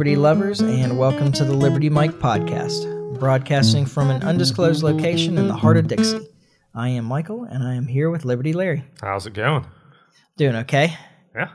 Liberty lovers, and welcome to the Liberty Mike podcast, broadcasting from an undisclosed location in the heart of Dixie. I am Michael, and I am here with Liberty Larry. How's it going? Doing okay? Yeah.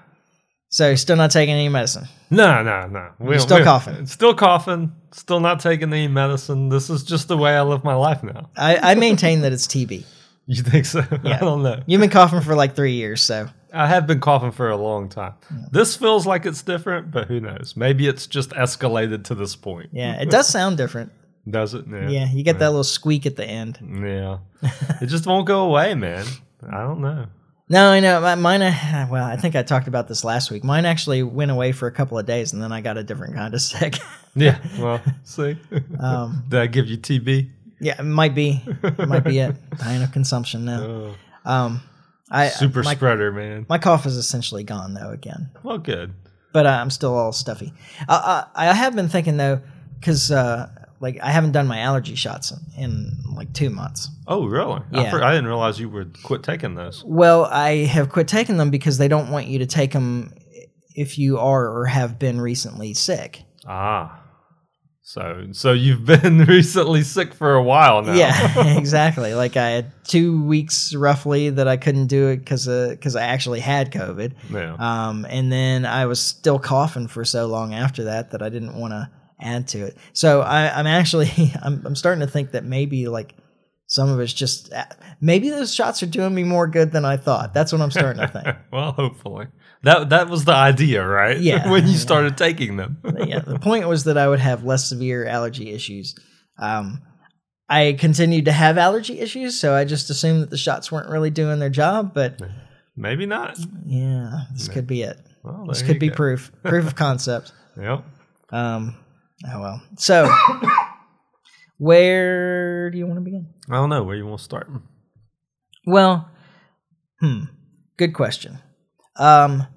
So, you're still not taking any medicine? No, no, no. You're still coughing? Still coughing. Still not taking any medicine. This is just the way I live my life now. I, I maintain that it's TB. You think so? Yeah. I don't know. You've been coughing for like three years, so I have been coughing for a long time. This feels like it's different, but who knows? Maybe it's just escalated to this point. yeah, it does sound different. Does it? Yeah. Yeah, you get that little squeak at the end. Yeah. it just won't go away, man. I don't know. No, I know. Mine, uh, well, I think I talked about this last week. Mine actually went away for a couple of days, and then I got a different kind of sick. Yeah. Well, see. Um, Did I give you TB? yeah, it might be, it might be it. Dying of consumption now. Oh, Um, I super my, spreader, man. my cough is essentially gone though again, Well, good. but uh, I'm still all stuffy. Uh, I, I have been thinking though, because uh, like I haven't done my allergy shots in, in like two months. Oh, really? I, Yeah. for, I didn't realize you would quit taking those. Well, I have quit taking them because they don't want you to take them if you are or have been recently sick. Ah. So so you've been recently sick for a while now. Yeah, exactly. Like I had two weeks roughly that I couldn't do it because because I actually had COVID. yeah. Um, and then I was still coughing for so long after that that I didn't want to add to it. So I, I'm actually I'm, I'm starting to think that maybe like some of it's just maybe those shots are doing me more good than I thought. That's what I'm starting to think. well, hopefully. That that was the idea, right? Yeah. when you Yeah. started taking them. Yeah, the point was that I would have less severe allergy issues. Um, I continued to have allergy issues, so I just assumed that the shots weren't really doing their job. But Maybe not. yeah, this could be it. Well, This could be go. proof, proof of concept. Yep. Um, oh well. So, where do you want to begin? I don't know where you want to start. Well, hmm, good question. Um,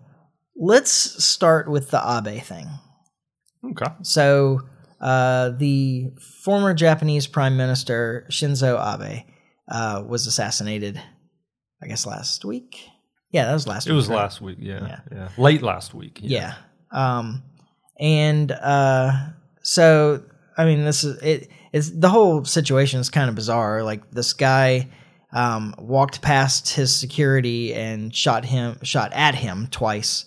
let's start with the Abe thing. Okay. So, uh, the former Japanese Prime Minister Shinzo Abe uh, was assassinated, I guess, last week. Yeah, that was last It week. It was right? last week. Yeah. Yeah. Yeah. Late last week. Yeah. Um, and uh, so, I mean, this is it. It's the whole situation is kind of bizarre. Like this guy um, walked past his security and shot him, shot at him twice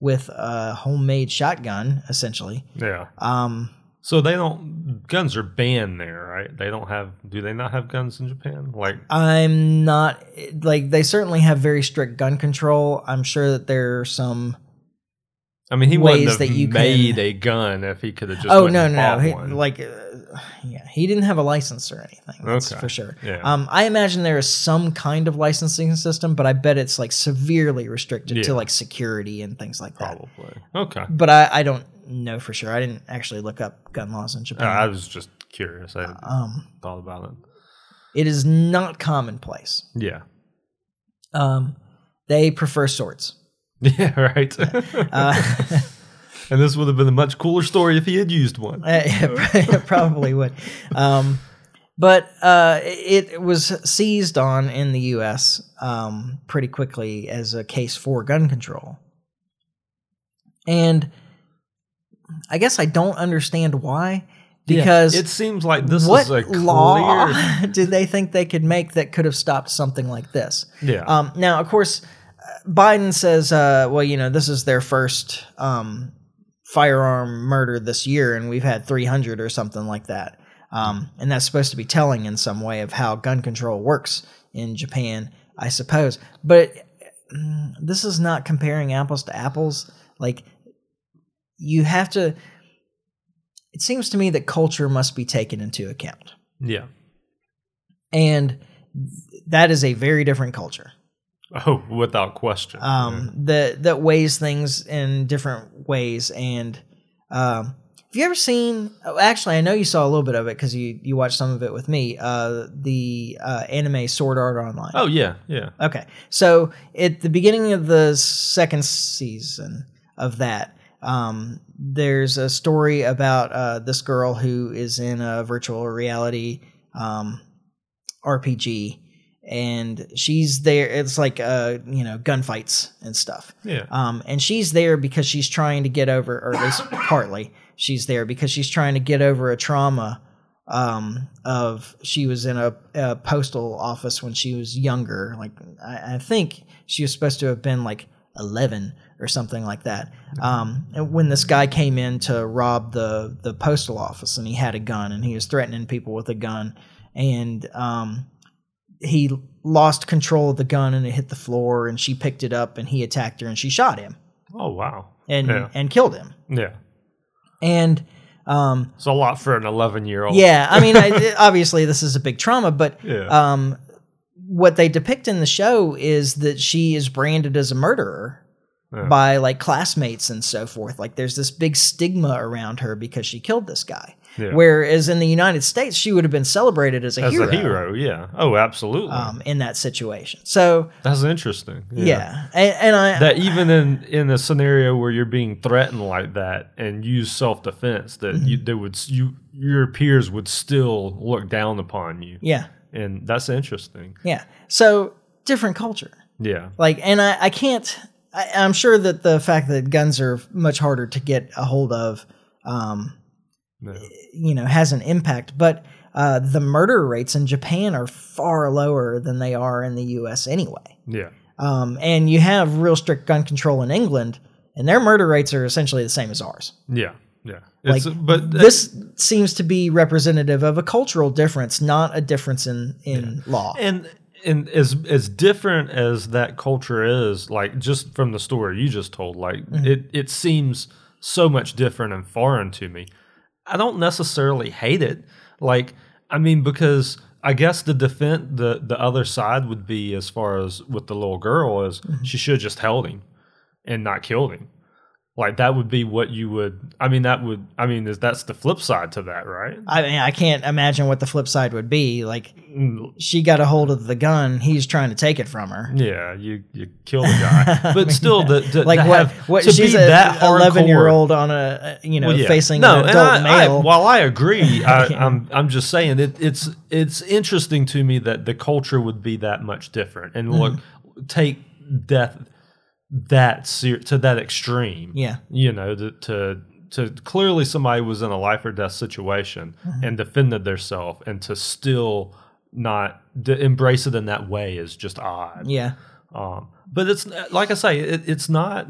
with a homemade shotgun, essentially. Yeah. Um, So they don't guns are banned there, right? They don't have do they not have guns in Japan? Like I'm not like they certainly have very strict gun control. I'm sure that there are some. I mean, he Ways wouldn't have that you made can- a gun if he could have just. oh no no no! He, like, uh, yeah, he didn't have a license or anything. That's Okay. for sure. Yeah. Um, I imagine there is some kind of licensing system, but I bet it's like severely restricted to like security and things like that. probably okay. But I, I don't know for sure. I didn't actually look up gun laws in Uh, Japan. I was just curious. I um, thought about it. it is not commonplace. Yeah. Um, they prefer swords. Yeah. Right. Uh, and this would have been a much cooler story if he had used one. It probably would. Um, but uh, it was seized on in the U.S. Um, pretty quickly as a case for gun control. And I guess I don't understand why. Because it seems like this what is a clear. law did they think they could make that could have stopped something like this? Yeah. Um, now, of course, Biden says, uh, well, you know, this is their first um, firearm murder this year, and we've had 300 or something like that. Um, and that's supposed to be telling in some way of how gun control works in Japan, I suppose. But mm, this is not comparing apples to apples. Like, you have to. It seems to me that culture must be taken into account. yeah. And that is a very different culture. Oh, without question. um, that that weighs things in different ways. And um, have you ever seen? oh, Actually, I know you saw a little bit of it because you you watched some of it with me. Uh, the uh, anime Sword Art Online. oh yeah, yeah. Okay, so at the beginning of the second season of that, um, there's a story about uh, this girl who is in a virtual reality um, RPG, and she's there. It's like uh, you know gunfights and stuff. Yeah. Um, and she's there because she's trying to get over, or at least partly, she's there because she's trying to get over a trauma um, of she was in a, a postal office when she was younger. Like I, I think she was supposed to have been like 11 or something like that. Um, and when this guy came in to rob the the postal office and he had a gun and he was threatening people with a gun and um, he lost control of the gun and it hit the floor and she picked it up and he attacked her and she shot him Oh wow. and Yeah. and killed him. Yeah. And um, It's a lot for an 11 year old. yeah, I mean, I, obviously this is a big trauma, but Yeah. um, what they depict in the show is that she is branded as a murderer Yeah. by like classmates and so forth. Like there's this big stigma around her because she killed this guy. Yeah. Whereas in the United States, she would have been celebrated as a hero. As hero, a hero, yeah. Oh, absolutely. Um, in that situation. So That's interesting. yeah, And, and I That even in in a scenario where you're being threatened like that and use self defense, that Mm-hmm. you there would you your peers would still look down upon you, yeah, and that's interesting. yeah. So different culture. Yeah, like and i, I can't I, i'm sure that the fact that guns are much harder to get a hold of um, yeah. you know has an impact but uh, the murder rates in japan are far lower than they are in the us anyway yeah. um, and you have real strict gun control in england and their murder rates are essentially the same as ours Yeah, yeah. like It's, but this seems to be representative of a cultural difference not a difference in in law and and as as different as that culture is, like just from the story you just told, like Mm-hmm. it it seems so much different and foreign to me. I don't necessarily hate it. Like I mean, because I guess the defense the the other side would be as far as with the little girl is Mm-hmm. she should have just held him and not killed him. Like that would be what you would. I mean, that would. I mean, is that's the flip side to that, right? I mean, I can't imagine what the flip side would be. Like, she got a hold of the gun. He's trying to take it from her. Yeah, you you kill the guy, but still, the, to, Like to what? have- What? to She's be a that hardcore- eleven-year-old on a you know Well, yeah. facing no, an adult I, I- while I agree, I, I'm I'm just saying it, it's it's interesting to me that the culture would be that much different, and look, Mm-hmm. take death that ser- to that extreme. Yeah. you know, to, to to clearly somebody was in a life or death situation Mm-hmm. and defended themselves, and to still not to embrace it in that way is just odd. yeah, Um, but it's like I say, it, it's not.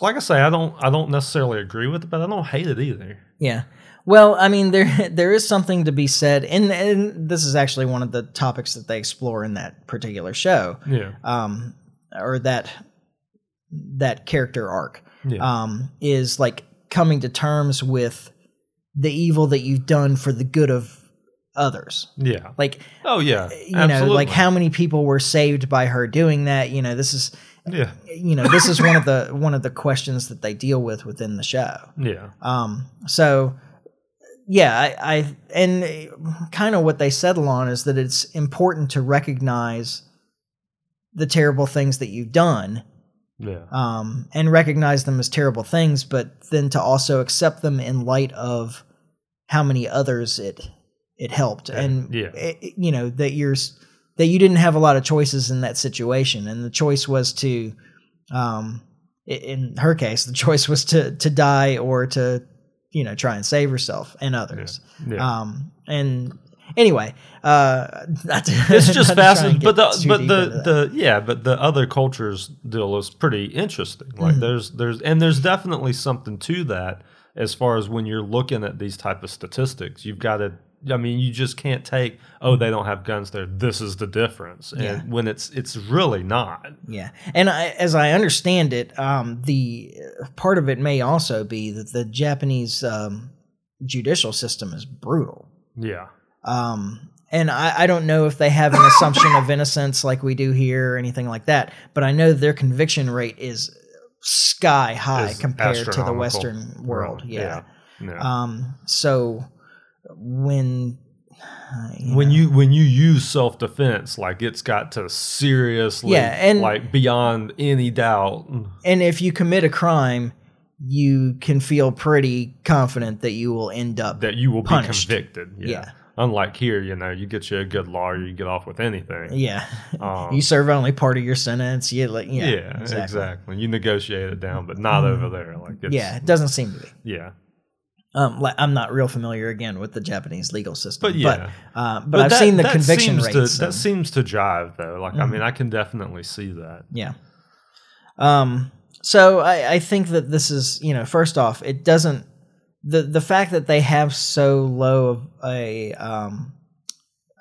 Like I say, I don't. I don't necessarily agree with it, but I don't hate it either. yeah. Well, I mean, there there is something to be said, and, and this is actually one of the topics that they explore in that particular show, Yeah, um, or that that character arc. yeah, um, is like coming to terms with the evil that you've done for the good of others. yeah. Like, Oh yeah, you know, like how many people were saved by her doing that? You know, this is, Yeah, you know, this is one of the one of the questions that they deal with within the show. yeah, Um, so yeah, I, I and kind of what they settle on is that it's important to recognize the terrible things that you've done yeah, um, and recognize them as terrible things, but then to also accept them in light of how many others it it helped, and yeah. it- you know that you're that you didn't have a lot of choices in that situation, and the choice was to, um, in her case, the choice was to to die or to you know try and save herself and others. yeah. Um, and anyway, uh, not to- it's just not to try and fascinating. But the but the the yeah, but the other cultures deal is pretty interesting. Like Mm-hmm. there's there's and there's definitely something to that as far as when you're looking at these type of statistics. You've got to. I mean, you just can't take. Oh, they don't have guns there. This is the difference. And Yeah. when it's it's really not. Yeah, and I, as I understand it, um, the part of it may also be that the Japanese um, judicial system is brutal. Yeah. Um, and I, I don't know if they have an assumption of innocence like we do here or anything like that, but I know their conviction rate is sky high Is compared to the. Western world. Right. Yeah. Yeah. Um, so when you when know, you when you use self defense, like it's got to seriously, Yeah, and- like beyond any doubt. and if you commit a crime, you can feel pretty confident that you will end up that you will Punished. be convicted. Yeah. Yeah. Unlike here, you know, you get you a good lawyer, you get off with anything. Yeah, Um, you serve only part of your sentence. You like, yeah, yeah, exactly. You negotiate it down, but not over there. Like it's, Yeah, it doesn't seem to be. yeah, Um, like, I'm not real familiar again with the Japanese legal system, But yeah. but, uh, but, I've seen the conviction rates. To, that and- seems to jive though. Like I Mhm. mean, I can definitely see that. Yeah. Um, so I, I think that this is, you know, first off, it doesn't the the fact that they have so low of a um,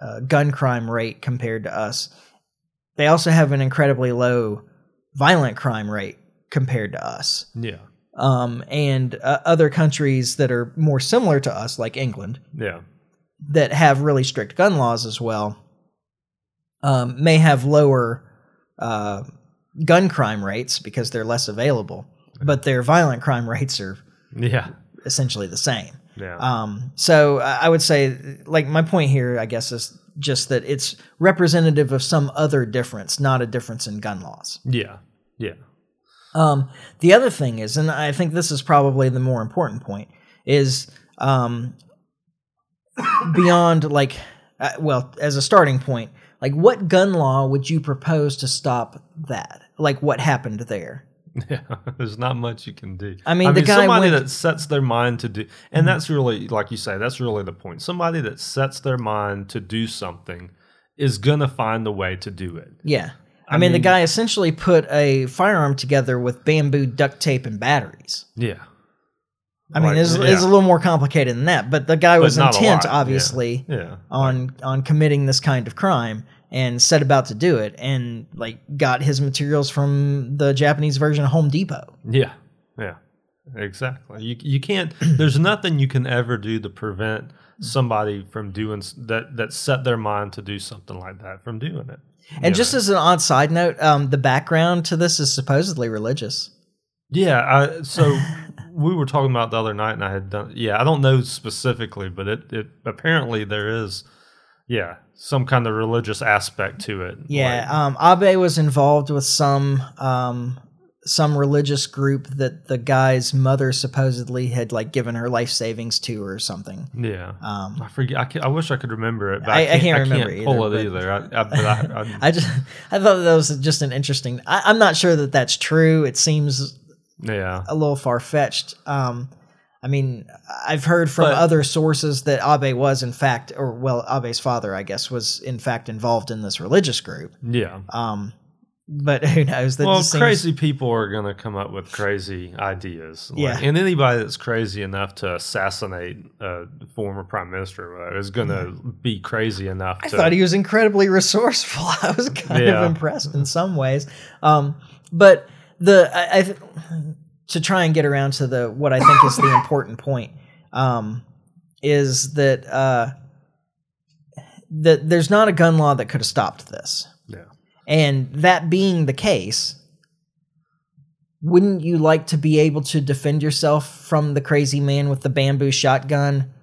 uh, gun crime rate compared to us, they also have an incredibly low violent crime rate compared to us. Yeah. Um, and uh, other countries that are more similar to us, like England, Yeah. that have really strict gun laws as well um, may have lower uh, gun crime rates because they're less available, but their violent crime rates are Yeah. Essentially the same. Yeah. Um, so I would say, like, my point here, I guess, is just that it's representative of some other difference, not a difference in gun laws. yeah. Yeah. Um, the other thing is, and I think this is probably the more important point, is um, beyond like, uh, well, as a starting point, like what gun law would you propose to stop that? Like what happened there? Yeah, there's not much you can do. I mean, the guy somebody went- Mm-hmm. that sets their mind to do, and that's really, like you say, that's really the point. Somebody that sets their mind to do something is gonna find a way to do it. Yeah. I, I mean, the guy essentially put a firearm together with bamboo duct tape and batteries. Yeah. I mean, it's, yeah. it's a little more complicated than that, but the guy was intent, lot, yeah. obviously, Yeah. on on committing this kind of crime and set about to do it and like got his materials from the Japanese version of Home Depot. Yeah. Yeah. Exactly. You you can't. There's nothing you can ever do to prevent somebody from doing that. That set their mind to do something like that from doing it. And You just know? as an odd side note, um, the background to this is supposedly religious. Yeah, I, so we were talking about the other night, and I had done. Yeah, I don't know specifically, but it, it apparently there is, yeah, some kind of religious aspect to it. Yeah, Like, um, Abe was involved with some um, some religious group that the guy's mother supposedly had like given her life savings to or something. yeah. Um, I forget. I, can, I wish I could remember it, but I- I, I can't, can't I remember can't pull either, it but- either. I, I, but I, I, I just I thought that was just an interesting. I, I'm not sure that that's true. It seems yeah, a little far fetched. Um, I mean, I've heard from But- other sources that Abe was in fact, or well, Abe's father, I guess, was in fact involved in this religious group. yeah. Um, but who knows? That Well, just seems- crazy people are going to come up with crazy ideas. Like, Yeah. And anybody that's crazy enough to assassinate a former prime minister is going to be crazy enough I to. thought he was incredibly resourceful. I was kind Yeah. of impressed in some ways. Um, but the I, I to try and get around to the what I think is the important point um, is that uh, that there's not a gun law that could have stopped this. yeah. And that being the case, wouldn't you like to be able to defend yourself from the crazy man with the bamboo shotgun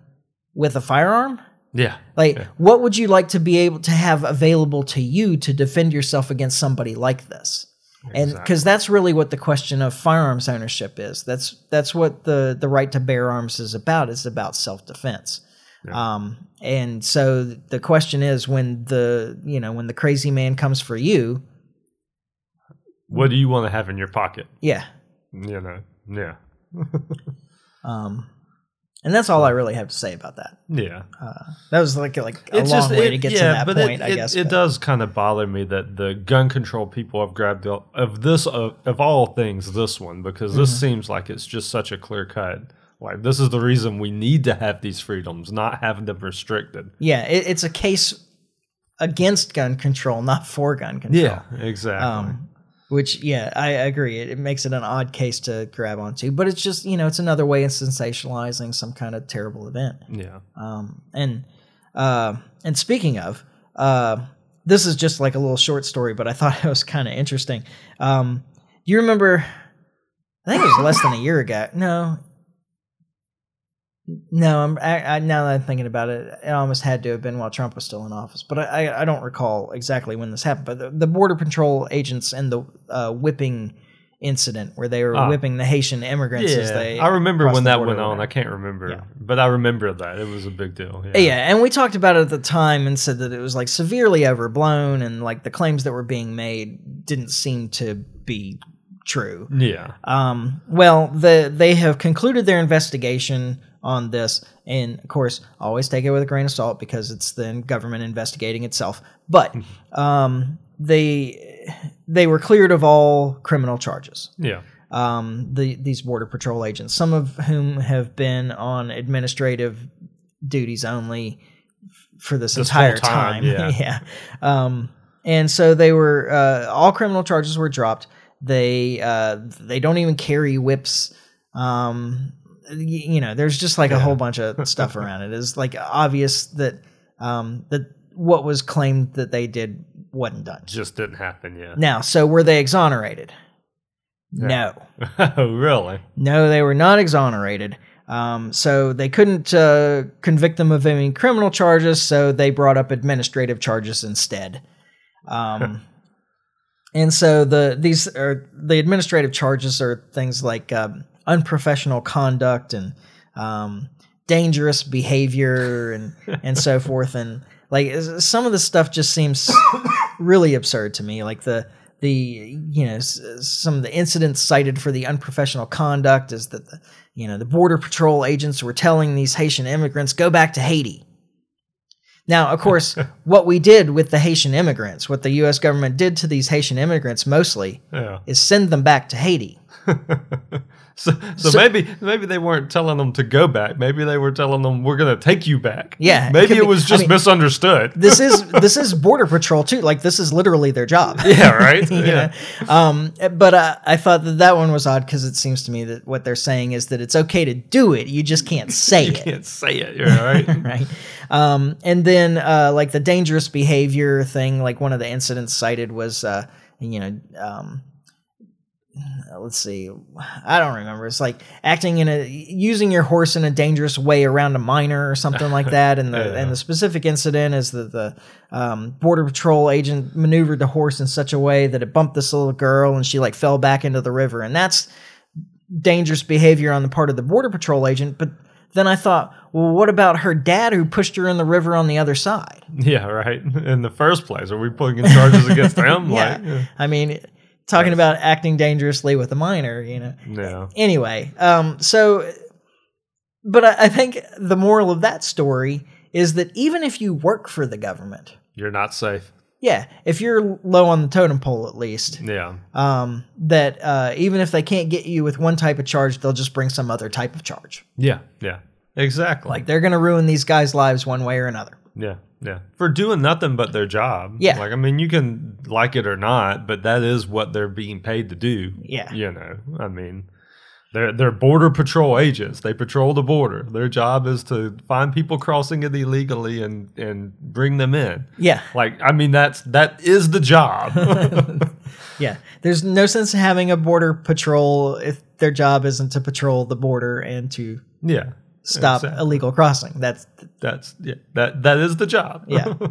with a firearm? Yeah. Like, Yeah. what would you like to be able to have available to you to defend yourself against somebody like this? And Exactly. because that's really what the question of firearms ownership is. That's that's what the the right to bear arms is about. It's about self defense. Yeah. Um, and so the question is when the you know when the crazy man comes for you, What do you want to have in your pocket? yeah. You know. Yeah. Um, and that's all I really have to say about that. Yeah. Uh, that was like like a It's long just way it- to get yeah, to that but point, it, I guess. it but- does kind of bother me that the gun control people have grabbed the, of this of, of all things this one because this Mm-hmm. seems like it's just such a clear cut. Like this is the reason we need to have these freedoms, not having them restricted. Yeah, it, it's a case against gun control, not for gun control. Yeah, exactly. Um, which, yeah, I agree. It, it makes it an odd case to grab onto, but it's just you know it's another way of sensationalizing some kind of terrible event. yeah. Um, and uh, and speaking of, uh, this is just like a little short story, but I thought it was kind of interesting. Um, you remember? I think it was less than a year ago. No, no. I'm I, I, now that I'm thinking about it, it almost had to have been while Trump was still in office, but I, I, don't recall exactly when this happened. But the, the border patrol agents and the uh, whipping incident where they were Ah. whipping the Haitian immigrants as Yeah, they I remember when that went on. I can't remember, Yeah. but I remember that it was a big deal. Yeah, Yeah, and we talked about it at the time and said that it was like severely overblown and like the claims that were being made didn't seem to be true. yeah, Um, well, the they have concluded their investigation on this. And of course, always take it with a grain of salt because it's the government investigating itself. But um, they they were cleared of all criminal charges. Yeah. Um, the these border patrol agents, some of whom have been on administrative duties only for this, This entire time, time. yeah. yeah. Um, and so they were uh, all criminal charges were dropped. They uh, they don't even carry whips. Um, you know, there's just like a whole bunch of stuff around it. It's like obvious that um, that what was claimed that they did wasn't done. Just didn't happen yet. Now, so were they exonerated? No. oh, really? No, they were not exonerated. Um, so they couldn't uh, convict them of any criminal charges, so they brought up administrative charges instead. Um, and so the these are the administrative charges are things like um, unprofessional conduct and um, dangerous behavior and and so forth. And like some of the stuff just seems really absurd to me. Like the the you know s- some of the incidents cited for the unprofessional conduct is that the you know the border patrol agents were telling these Haitian immigrants go back to Haiti. Now, of course, what we did with the Haitian immigrants, what the U.S. government did to these Haitian immigrants mostly, Yeah. is send them back to Haiti. So, so, maybe maybe they weren't telling them to go back. Maybe they were telling them we're going to take you back. Yeah, Maybe it, be- was I just mean- misunderstood. This is this is border patrol too. Like this is literally their job. yeah. Right. Yeah. know? Um, but uh, I thought that that one was odd because it seems to me that what they're saying is that it's okay to do it, you just can't say You it. can't say it. You're right. right? Um, and then uh, like the dangerous behavior thing, like one of the incidents cited was, uh, you know, um, let's see, I don't remember. It's like acting in a using your horse in a dangerous way around a minor or something like that. And the Yeah. and the specific incident is that the um, border patrol agent maneuvered the horse in such a way that it bumped this little girl and she like fell back into the river. And that's dangerous behavior on the part of the border patrol agent. But then I thought, well, what about her dad who pushed her in the river on the other side? yeah. Right. In the first place, are we putting charges against them? Yeah. Like, I mean, talking about acting dangerously with a minor, you know. yeah. Anyway, um, so, but I, I think the moral of that story is that even if you work for the government, You're not safe. yeah, if you're low on the totem pole at least, Yeah. um, that uh, even if they can't get you with one type of charge, they'll just bring some other type of charge. Yeah. Yeah. Exactly. Like they're going to ruin these guys' lives one way or another. Yeah, yeah. For doing nothing but their job. Yeah. Like I mean, you can like it or not, but that is what they're being paid to do. Yeah. You know, I mean, they're they're border patrol agents. They patrol the border. Their job is to find people crossing it illegally and and bring them in. Yeah. Like I mean, that's that is the job. Yeah. There's no sense in having a border patrol if their job isn't to patrol the border and to yeah. Stop Exactly. illegal crossing. That's That's yeah. That that is the job. yeah.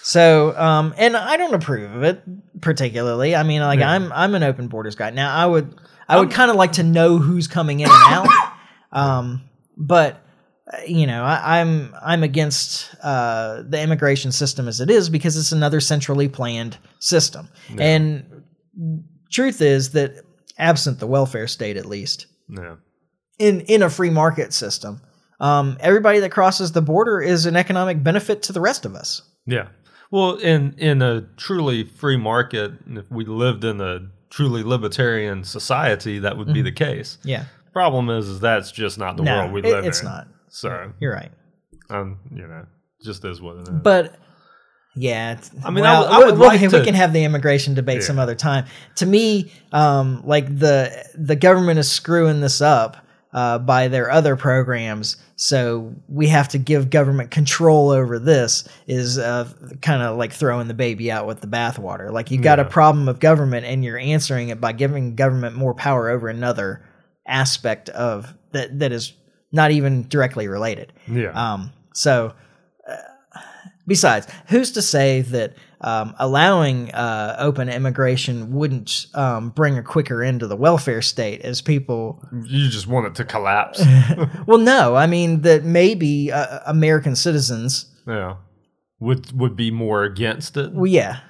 So, um, and I don't approve of it particularly. I mean, like Yeah. I'm I'm an open borders guy. Now, I would I would kind of like to know who's coming in and out. Um, but you know, I, I'm I'm against uh, the immigration system as it is because it's another centrally planned system. And truth is that absent the welfare state, at least yeah. in in a free market system, um, everybody that crosses the border is an economic benefit to the rest of us. Yeah. Well, in in a truly free market, if we lived in a truly libertarian society, that would be the case. Yeah. Problem is, is that's just not the No, world we it- live in. it's not. So, You're right. um, you know, just is what it is. But yeah, it's- I mean, I well, would- I would we- we, like we to- can have the immigration debate some other time. To me, um, like the the government is screwing this up uh, by their other programs, so we have to give government control over this. Is uh, kind of like throwing the baby out with the bathwater. Like you've got a problem of government, and you're answering it by giving government more power over another aspect of that that is not even directly related. yeah. Um, so, uh, besides, who's to say that um, allowing uh, open immigration wouldn't um, bring a quicker end to the welfare state as people? you just want it to collapse. Well, no, I mean that maybe uh, American citizens. yeah. Would would be more against it. Well, yeah,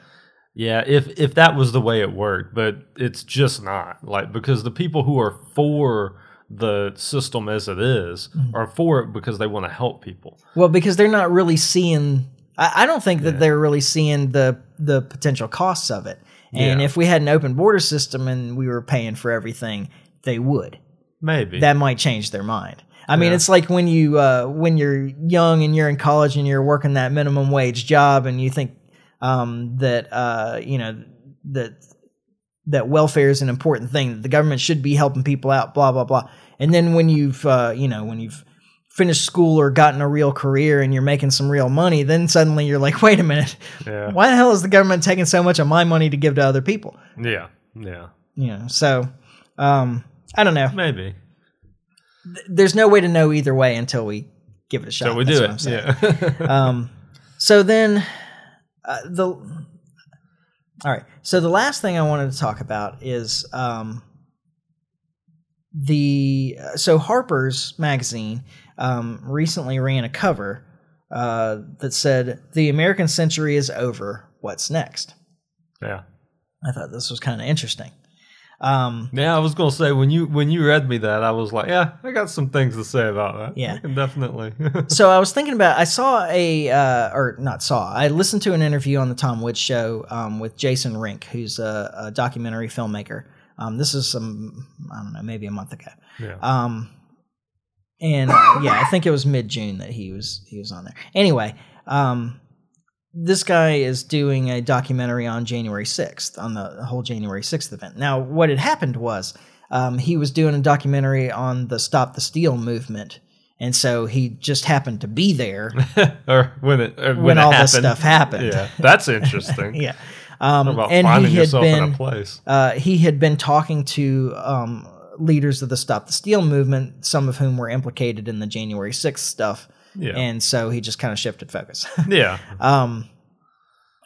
Yeah, if if that was the way it worked, but it's just not. Like because the people who are for the system as it is, Mm-hmm. are for it because they want to help people. Well, because they're not really seeing. I, I don't think that they're really seeing the the potential costs of it. And Yeah. if we had an open border system and we were paying for everything, they would. Maybe. That might change their mind. I mean, Yeah. it's like when you uh, when you're young and you're in college and you're working that minimum wage job and you think um, that uh, you know that that welfare is an important thing that the government should be helping people out. Blah blah blah. And then when you've uh, you know when you've finished school or gotten a real career and you're making some real money, then suddenly you're like, wait a minute, yeah. why the hell is the government taking so much of my money to give to other people? Yeah. Yeah. You know, so um, I don't know. Maybe. There's no way to know either way until we give it a shot. So we do it. Yeah. Um, so then uh, the all right. So the last thing I wanted to talk about is um, the so Harper's magazine um, recently ran a cover uh, that said the American century is over. What's next? yeah. I thought this was kind of interesting. Um, Yeah, I was gonna say when you when you read me that, I was like, yeah, I got some things to say about that. Yeah. Definitely. so I was thinking about. I saw a, uh, or not saw. I listened to an interview on the Tom Woods show um, with Jason Rink, who's a, a documentary filmmaker. Um, this is some, I don't know, maybe a month ago. yeah. Um, and yeah, I think it was mid June that he was he was on there. Anyway, um, this guy is doing a documentary on January sixth, on the whole January sixth event. Now, what had happened was um, he was doing a documentary on the Stop the Steal movement, and so he just happened to be there or when it or when, when, it all happened. this stuff happened. Yeah, that's interesting. yeah. Um, about and finding he had yourself in been a place. uh, he had been talking to um, leaders of the Stop the Steal movement, some of whom were implicated in the January 6th stuff. Yeah. And so he just kind of shifted focus. Yeah. um,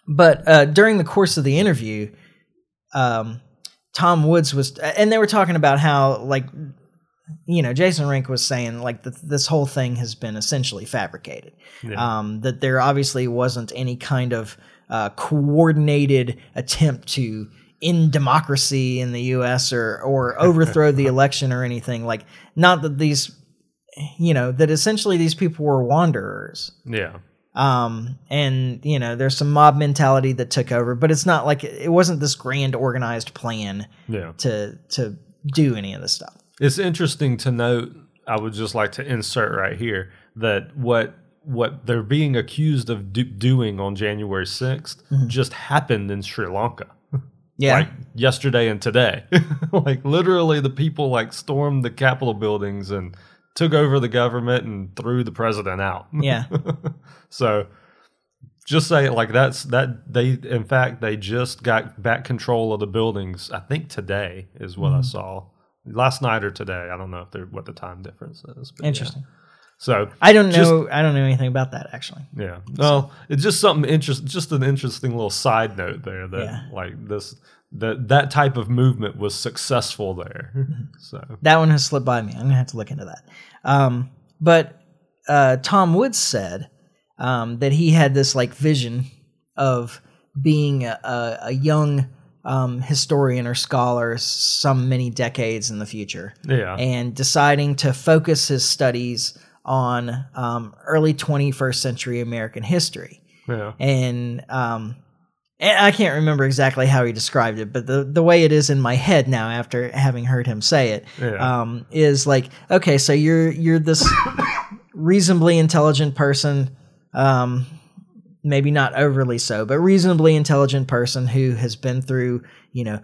but uh, during the course of the interview, um, Tom Woods was, and they were talking about how, like, you know, Jason Rink was saying, like, this whole thing has been essentially fabricated. Yeah. Um, that there obviously wasn't any kind of uh, coordinated attempt to end democracy in the U.S. or or overthrow the election or anything. Like, not that these, you know, that essentially these people were wanderers. yeah. Um, and you know, there's some mob mentality that took over, but it's not like it wasn't this grand organized plan Yeah. to to do any of this stuff. It's interesting to note. I would just like to insert right here that what what they're being accused of do- doing on January 6th just happened in Sri Lanka. Yeah. Like yesterday and today. like literally the people like stormed the Capitol buildings and took over the government and threw the president out. yeah. So just say it like that's that they in fact they just got back control of the buildings. I think today is what I Mm-hmm. saw. Last night or today. I don't know if they're what the time difference is. but yeah. So I don't Just- know. I don't know anything about that actually. yeah. Well, it's just something interest just an interesting little side note there that Yeah. like this that that type of movement was successful there. Mm-hmm. so That one has slipped by me. I'm gonna have to look into that. Um, but uh, Tom Woods said um, that he had this like vision of being a, a, a young um, historian or scholar some many decades in the future, yeah. and deciding to focus his studies on um, early 21st century American history yeah. and um I can't remember exactly how he described it, but the the way it is in my head now after having heard him say it Yeah. um, is like okay, so you're you're this reasonably intelligent person, um, maybe not overly so, but reasonably intelligent person who has been through you know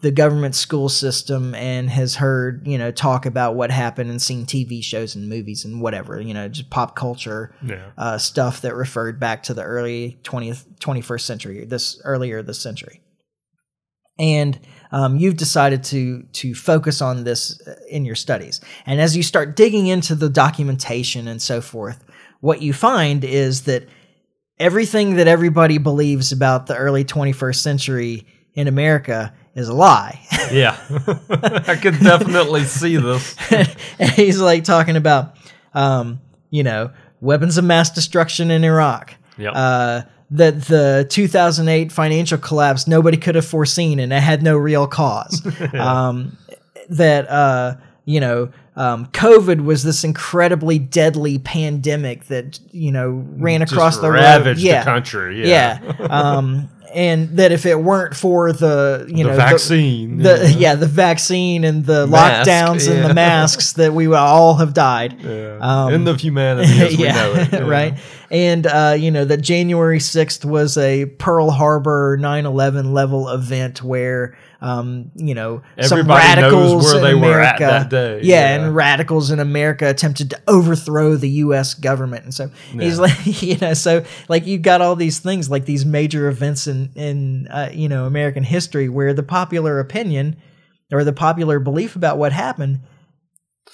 the government school system and has heard you know talk about what happened and seen TV shows and movies and whatever you know just pop culture Yeah. uh, stuff that referred back to the early 20th 21st century this earlier this century and um, you've decided to to focus on this uh, in your studies and as you start digging into the documentation and so forth what you find is that everything that everybody believes about the early 21st century in america is a lie Yeah. I could definitely see this. and he's like talking about um, you know weapons of mass destruction in iraq Yep. uh, that the 2008 financial collapse nobody could have foreseen and it had no real cause. um, that uh, you know um, COVID was this incredibly deadly pandemic that you know ran across Just the road. ravaged Yeah, the country. Yeah. yeah. um, and that if it weren't for the you the know vaccine. the, yeah. the vaccine and the Mask, lockdowns and the masks that we would all have died. Yeah. Um, End of humanity as we know it. yeah. right. And uh, you know that January sixth was a Pearl Harbor 9-11 level event where um, you know some Everybody knows radicals where in they were at America, that day. Yeah, Yeah. and radicals in America attempted to overthrow the U.S. government, and so he's like, you know, so like you've got all these things like these major events in in uh, you know American history where the popular opinion or the popular belief about what happened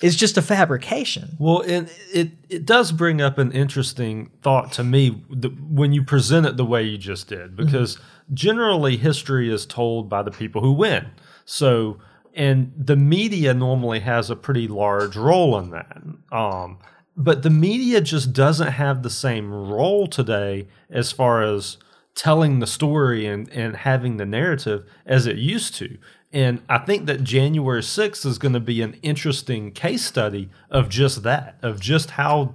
is just a fabrication. Well, and it it does bring up an interesting thought to me when you present it the way you just did, because generally history is told by the people who win. So, and the media normally has a pretty large role in that. Um, but the media just doesn't have the same role today as far as telling the story and, and having the narrative as it used to. And I think that January 6th is going to be an interesting case study of just that, of just how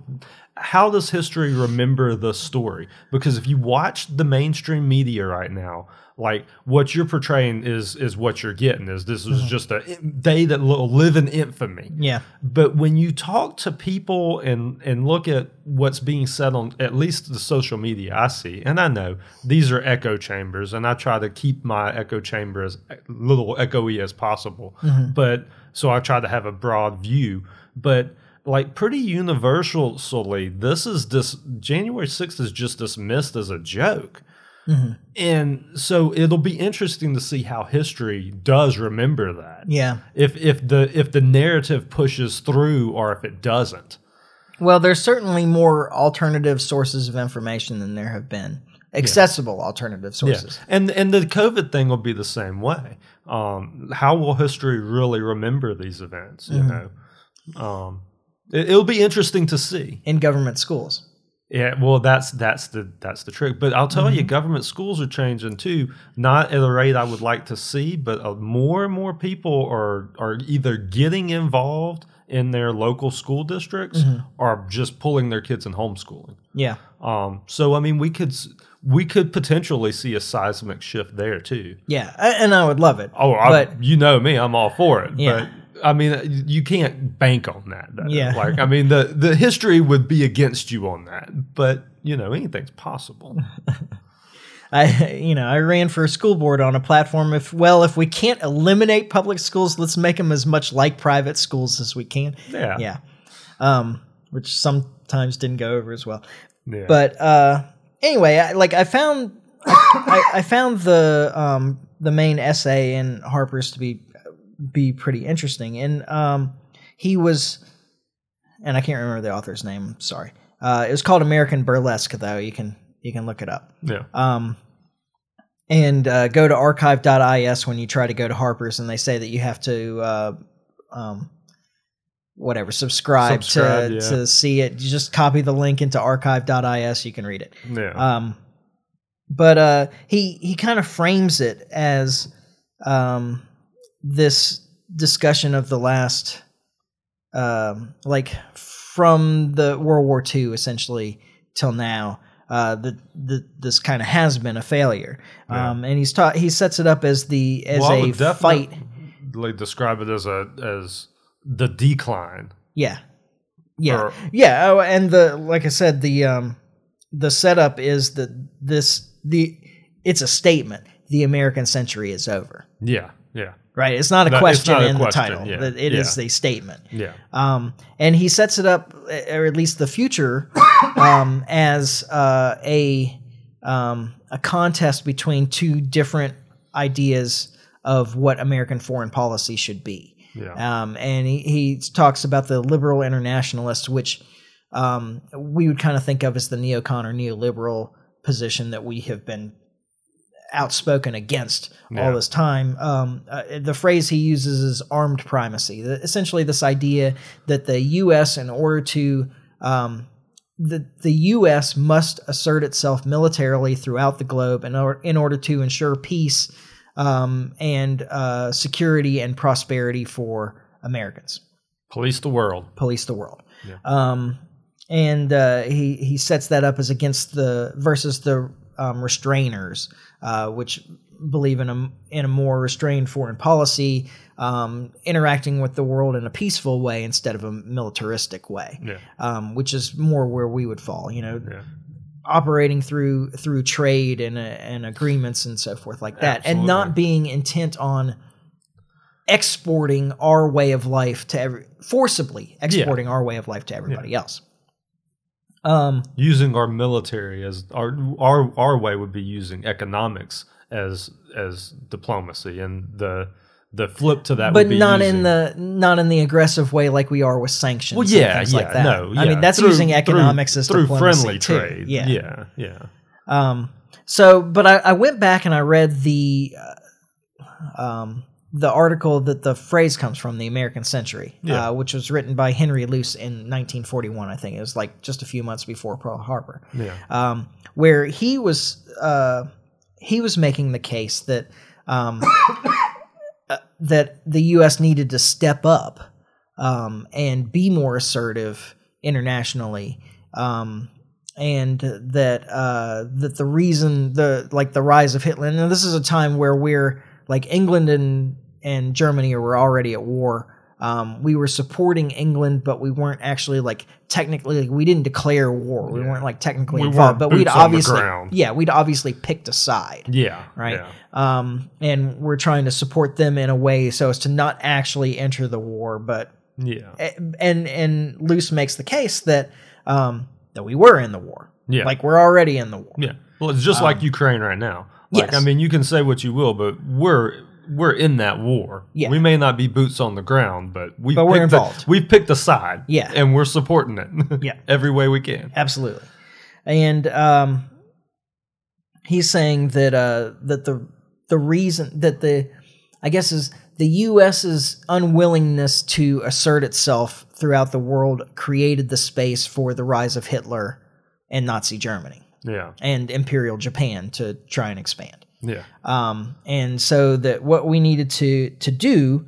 how does history remember the story? Because if you watch the mainstream media right now, like what you're portraying is is what you're getting is this is mm-hmm. just a day that will live in infamy. Yeah. But when you talk to people and and look at what's being said on at least the social media I see, and I know these are echo chambers, and I try to keep my echo chamber as little echoey as possible. Mm-hmm. But so I try to have a broad view. But like pretty universally, this is this January sixth is just dismissed as a joke. And so it'll be interesting to see how history does remember that Yeah. if if the if the narrative pushes through or if it doesn't. Well, there's certainly more alternative sources of information than there have been. Accessible alternative sources. And and the COVID thing will be the same way. Um, how will history really remember these events? You know, um, it, it'll be interesting to see. in government schools. Yeah, well, that's that's the that's the trick. But I'll tell you, government schools are changing too. Not at a rate I would like to see, but uh, more and more people are are either getting involved in their local school districts or just pulling their kids in homeschooling. Yeah. Um, so I mean, we could we could potentially see a seismic shift there too. Yeah. And I would love it. Oh, I, you know me, I'm all for it. Yeah. I mean, you can't bank on that. though. Yeah. Like I mean, the the history would be against you on that, but you know, anything's possible. I you know, I ran for a school board on a platform if well, if we can't eliminate public schools, let's make them as much like private schools as we can. Yeah. Yeah. Um which sometimes didn't go over as well. Yeah. But uh anyway, I, like I found I, I found the um the main essay in Harper's to be be pretty interesting. And um he was and I can't remember the author's name, sorry. Uh it was called American Burlesque though. You can you can look it up. yeah. Um, and uh, go to archive.is when you try to go to Harper's, and they say that you have to, uh, um, whatever, subscribe, Subscribe, to, yeah. to see it. You just copy the link into archive.is, you can read it. Yeah. Um, but uh, he he kind of frames it as um, this discussion of the last, um, like from the World War II essentially till now. Uh, that the, this kind of has been a failure, Yeah. um, and he's taught he sets it up as the as Well, a fight. definitely describe it as a as the decline. Yeah, yeah, Or- yeah. Oh, and the like I said, the um, the setup is that this the it's a statement. The American century is over. Yeah. Yeah. Right. It's not a No, question not a in question, the title. yeah, It is yeah. a statement. Yeah. Um, and he sets it up, or at least the future, um, as uh, a um, a contest between two different ideas of what American foreign policy should be. Yeah. Um, and he, he talks about the liberal internationalists, which um, we would kind of think of as the neocon or neoliberal position that we have been outspoken against all this time. Um, uh, the phrase he uses is armed primacy. The, essentially, this idea that the U.S. in order to um, the the U.S. must assert itself militarily throughout the globe in order, in order to ensure peace um, and uh, security and prosperity for Americans. Police the world. police the world. Yeah. Um, and uh, he he sets that up as against the versus the um, restrainers, uh, which believe in a in a more restrained foreign policy, um, interacting with the world in a peaceful way instead of a militaristic way, Yeah. um, which is more where we would fall. You know, Yeah. operating through through trade and uh, and agreements and so forth like that, and not being intent on exporting our way of life to every forcibly exporting our way of life to everybody else. Um, Using our military as our our our way would be using economics as as diplomacy, and the the flip to that, but would be not using, in the not in the aggressive way like we are with sanctions. well, and yeah, things yeah, like that. no, I mean that's Through- using through- economics as through diplomacy friendly too. trade. Yeah. yeah, yeah. Um, so, but I, I went back and I read the uh, um, the article that the phrase comes from, the American Century, Yeah. uh, which was written by Henry Luce in 1941. I think it was like just a few months before Pearl Harbor, Yeah. um, where he was uh, he was making the case that um, uh, that the U.S. needed to step up um, and be more assertive internationally, um, and that uh, that the reason the like the rise of Hitler. And this is a time where we're like England and and Germany were already at war. Um, we were supporting England, but we weren't actually like technically like, we didn't declare war. We Yeah. weren't like technically We involved, but we'd boots on the obviously yeah we'd obviously picked a side Yeah. right? Yeah. Um, and we're trying to support them in a way so as to not actually enter the war, but Yeah. and and Luce makes the case that um, that we were in the war, Yeah. like we're already in the war. Yeah. Well, it's just like Ukraine right now. Like, yes. I mean, you can say what you will, but we're we're in that war. Yeah. We may not be boots on the ground, but we But we're involved. we've picked a side. Yeah. And we're supporting it. Yeah. Every way we can. Absolutely. And um, he's saying that uh, that the the reason that the I guess is the U.S.'s unwillingness to assert itself throughout the world created the space for the rise of Hitler and Nazi Germany Yeah. and Imperial Japan to try and expand. Yeah. Um, and so that what we needed to to do,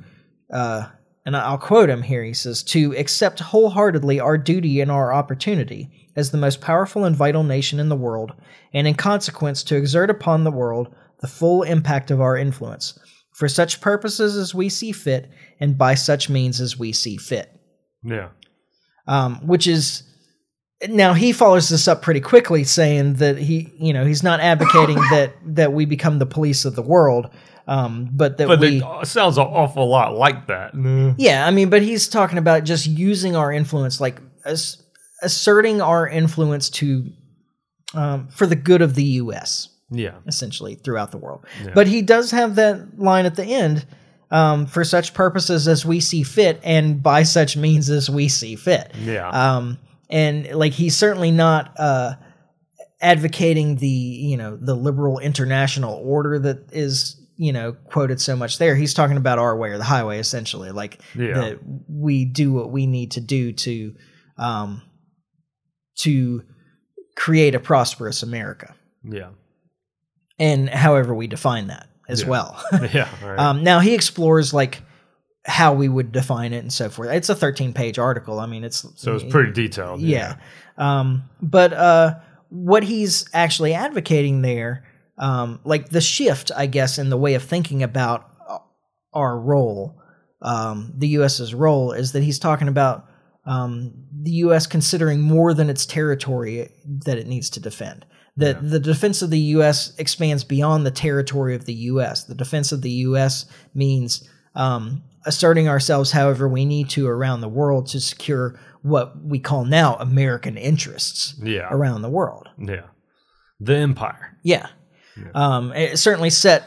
uh, and I'll quote him here. He says, "To accept wholeheartedly our duty and our opportunity as the most powerful and vital nation in the world, and in consequence to exert upon the world the full impact of our influence, for such purposes as we see fit, and by such means as we see fit." Yeah. um, which is now he follows this up pretty quickly, saying that he, you know, he's not advocating that that we become the police of the world, um, but that But we, it sounds an awful lot like that. yeah, I mean, but he's talking about just using our influence, like as, asserting our influence to um, for the good of the U.S. Yeah. essentially throughout the world. Yeah. But he does have that line at the end. Um, for such purposes as we see fit, and by such means as we see fit. Yeah. And like he's certainly not uh, advocating the you know the liberal international order that is you know quoted so much there. He's talking about our way or the highway essentially, like Yeah. that we do what we need to do to um, to create a prosperous America, yeah. and however we define that as Yeah. well. Yeah. Right. Um, now he explores like how we would define it and so forth. It's a 13 page article. I mean, it's so it's pretty detailed. yeah. Um, but uh, what he's actually advocating there, um, like the shift, I guess, in the way of thinking about our role, um, the U.S.'s role, is that he's talking about um, the U.S. considering more than its territory that it needs to defend. That the defense of the U.S. expands beyond the territory of the U.S. The defense of the U.S. means um, asserting ourselves however we need to around the world to secure what we call now American interests Yeah. around the world. Yeah. The empire. Yeah. Um, it certainly set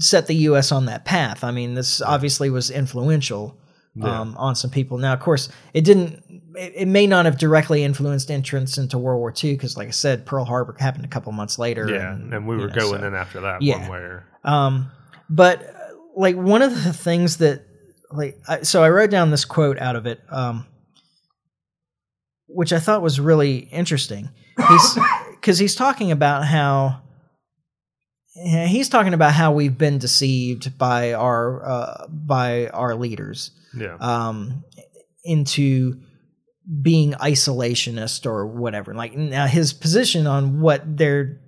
set the U.S. on that path. I mean, this obviously was influential um, on some people. Now, of course, it didn't. It, it may not have directly influenced entrance into World War II because, like I said, Pearl Harbor happened a couple months later. Yeah. and, And, we were know, going so- in after that Yeah. one way. Or, Um, but uh, like one of the things that like I, so I wrote down this quote out of it, um, which I thought was really interesting. He's because he's talking about how he's talking about how we've been deceived by our uh, by our leaders. yeah. Um, into being isolationist or whatever. Like now his position on what they're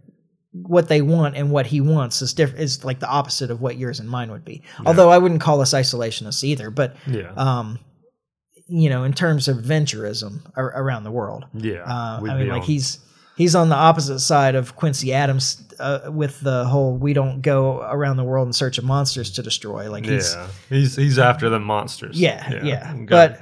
what they want and what he wants is different is like the opposite of what yours and mine would be. Although I wouldn't call us isolationists either, but Yeah. um you know, in terms of venturism ar- around the world. yeah. Uh, I mean, like on- he's he's on the opposite side of Quincy Adams uh, with the whole "we don't go around the world in search of monsters to destroy." Like he's yeah. He's he's after the monsters. yeah, yeah. Gotta, But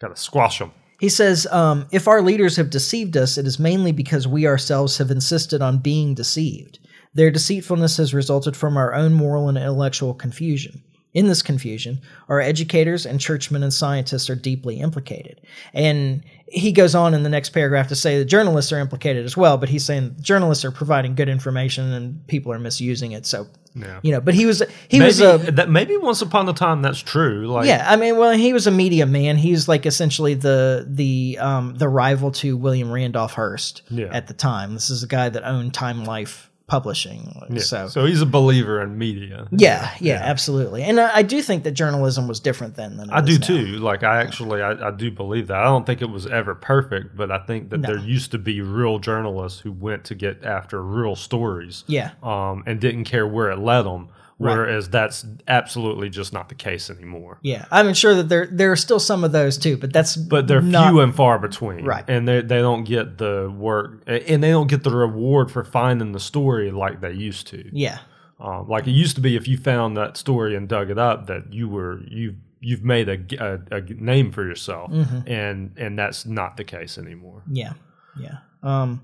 gotta squash them. He says, um, "If our leaders have deceived us, it is mainly because we ourselves have insisted on being deceived. Their deceitfulness has resulted from our own moral and intellectual confusion." In this confusion, our educators and churchmen and scientists are deeply implicated. And he goes on in the next paragraph to say that journalists are implicated as well, but he's saying journalists are providing good information and people are misusing it. So, Yeah. you know, but he was he Maybe was a that maybe once upon a time that's true. Like yeah, I mean, well, he was a media man. He's like essentially the the um the rival to William Randolph Hearst Yeah. at the time. This is a guy that owned Time Life Publishing. Yeah. So, So he's a believer in media. yeah, yeah, absolutely. And I, I do think that journalism was different then than I do now. too. Like I actually, I, I do believe that. I don't think it was ever perfect, but I think that there used to be real journalists who went to get after real stories, Yeah, um, and didn't care where it led them. Whereas that's absolutely just not the case anymore. yeah. I'm sure that there there are still some of those too, but that's But they're not, few and far between, Right. And they they don't get the work, and they don't get the reward for finding the story like they used to. Yeah, Um, like it used to be, if you found that story and dug it up, that you were you you've made a name for yourself, Mm-hmm. and and that's not the case anymore. Yeah, yeah. Um,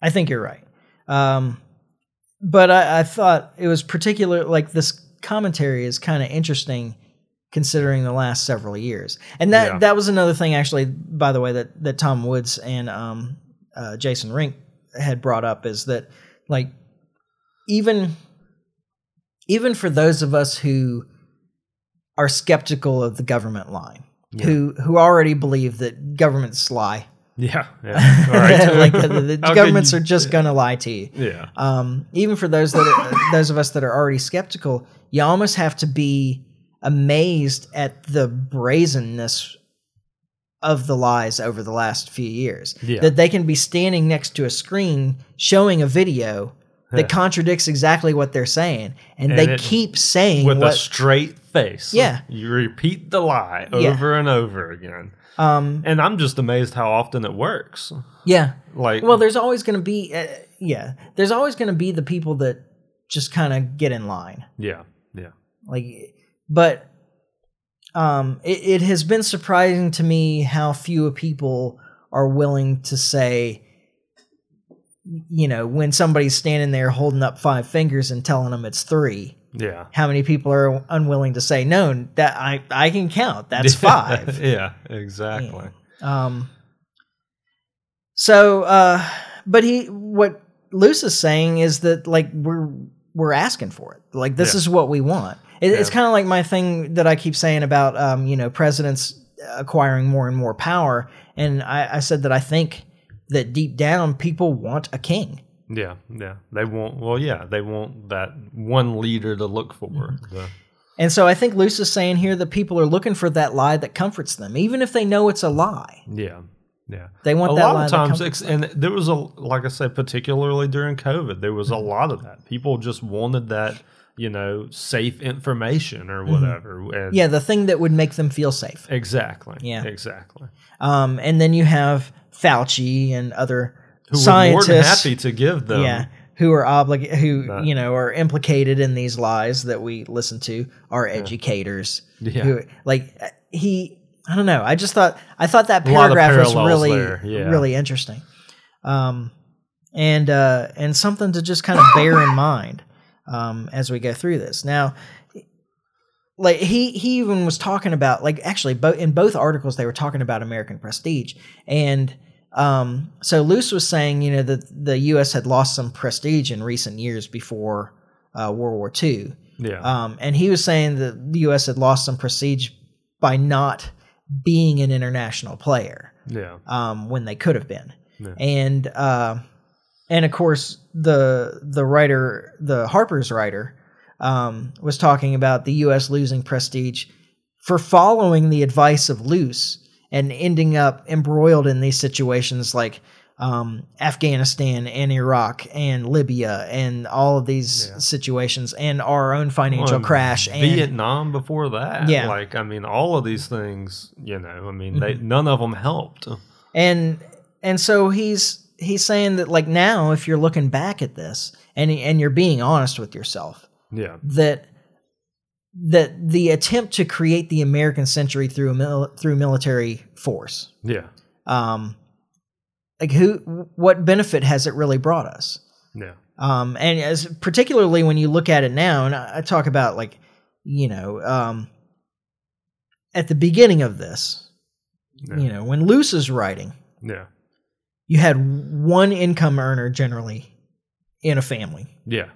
I think you're right. Um, but I, I thought it was particular. Like this commentary is kind of interesting, considering the last several years. And that Yeah. that was another thing, actually. By the way, that that Tom Woods and um, uh, Jason Rink had brought up is that like even even for those of us who are skeptical of the government line. Who who already believe that governments lie, Yeah, yeah. All right. like the, the governments you- are just gonna lie to you. Yeah, Um, even for those that are, those of us that are already skeptical, you almost have to be amazed at the brazenness of the lies over the last few years. Yeah. That they can be standing next to a screen showing a video that contradicts exactly what they're saying, and, And they it- keep saying with a straight face. Yeah. you repeat the lie Yeah. over and over again, um, and I'm just amazed how often it works. yeah. Like, Well, there's always going to be, uh, yeah. There's always going to be the people that just kind of get in line. yeah, yeah, like but um it, it has been surprising to me how few people are willing to say you know when somebody's standing there holding up five fingers and telling them it's three yeah. how many people are unwilling to say no that i i can count. That's five. Yeah, exactly. um so uh but he what luce is saying is that like we're we're asking for it. Like this Yeah. is what we want. It, it's kind of like my thing that i keep saying about um you know presidents acquiring more and more power. And i i said that i think that deep down people want a king Yeah, yeah. They want well, yeah, they want that one leader to look for. Mm-hmm. And so i think luce is saying here that people are looking for that lie that comforts them even if they know it's a lie yeah, yeah. they want a that lot lie of times, ex- and there was a like I said, particularly during COVID, there was a lot of that. People just wanted that, you know, safe information or whatever. Mm-hmm. yeah the thing that would make them feel safe exactly. Yeah. exactly. Um, and then you have Fauci and other Who were more than happy to give them. yeah, who are oblig- who That- you know are implicated in these lies that we listen to, are educators. Yeah. Who like he? I don't know. I just thought I thought that A lot of paragraph was really yeah. really interesting, um, and uh, and something to just kind of bear in mind um, as we go through this. Now, like he he even was talking about like actually both in both articles they were talking about American prestige and um so Luce was saying you know that the U.S. had lost some prestige in recent years before uh, World War II yeah, um and he was saying that the U.S. had lost some prestige by not being an international player yeah, um, when they could have been. Yeah. And uh, and of course the the writer, the Harper's writer, um, was talking about the U.S. losing prestige for following the advice of Luce and ending up embroiled in these situations like um, Afghanistan and Iraq and Libya and all of these Yeah. situations and our own financial Well, crash and Vietnam before that. Yeah. Like, I mean, all of these things, you know, I mean, they, none of them helped. and and so he's he's saying that like now if you're looking back at this and and you're being honest with yourself Yeah. that that the attempt to create the American century through mil- through military force Yeah. um like who what benefit has it really brought us Yeah. um and as particularly when you look at it now and I, I talk about like you know um at the beginning of this Yeah. you know when Luce is writing Yeah. you had one income earner generally in a family Yeah.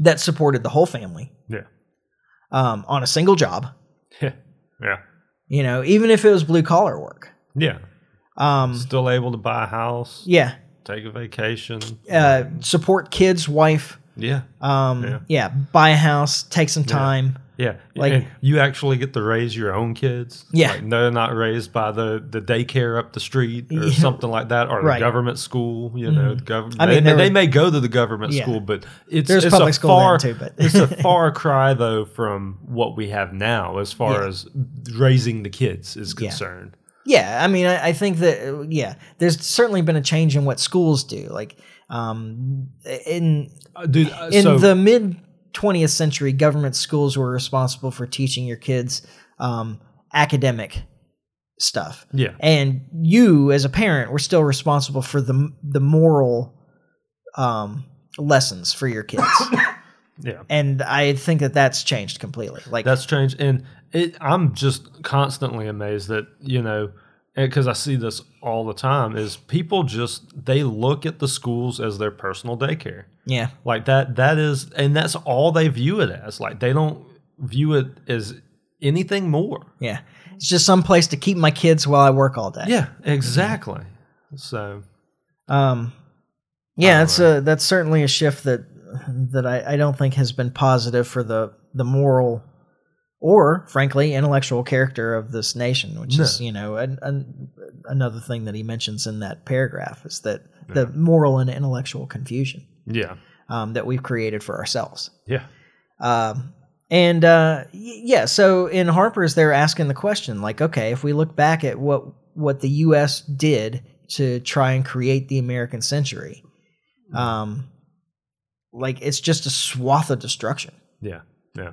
that supported the whole family Yeah. Um, on a single job. Yeah. Yeah. You know, even if it was blue collar work. Yeah. Um, Still able to buy a house, yeah, take a vacation. uh, support kids, wife. yeah. Um, Yeah. yeah. buy a house, take some time. Yeah. Like- and you actually get to raise your own kids. Yeah. Like, they're not raised by the, the daycare up the street or Yeah. something like that or Right. the government school, you know, the government. I mean, they, they may go to the government Yeah. school, but it's, There's it's public a school far, too, but- it's a far cry though from what we have now as far Yeah. as raising the kids is concerned. Yeah, I mean, I, I think that yeah, there's certainly been a change in what schools do. Like, um, in Uh, dude, uh, in so, the mid 20th century, government schools were responsible for teaching your kids um, academic stuff. yeah. and you as a parent were still responsible for the the moral um, lessons for your kids Yeah. and i think that that's changed completely like That's changed, and it. I'm just constantly amazed that you know, because I see this all the time. Is people just they look at the schools as their personal daycare, yeah like that. That is, and that's all they view it as. Like they don't view it as anything more. yeah it's just some place to keep my kids while i work all day Yeah, exactly. So um yeah that's a that's certainly a shift that that I, I don't think has been positive for the the moral or frankly intellectual character of this nation which is you know an, an, another thing that he mentions in that paragraph is that the moral and intellectual confusion yeah, um, that we've created for ourselves yeah, um, and uh, y- yeah, so in Harper's, they're asking the question like, okay, if we look back at what what the U.S. did to try and create the American century, um, like it's just a swath of destruction. yeah, yeah,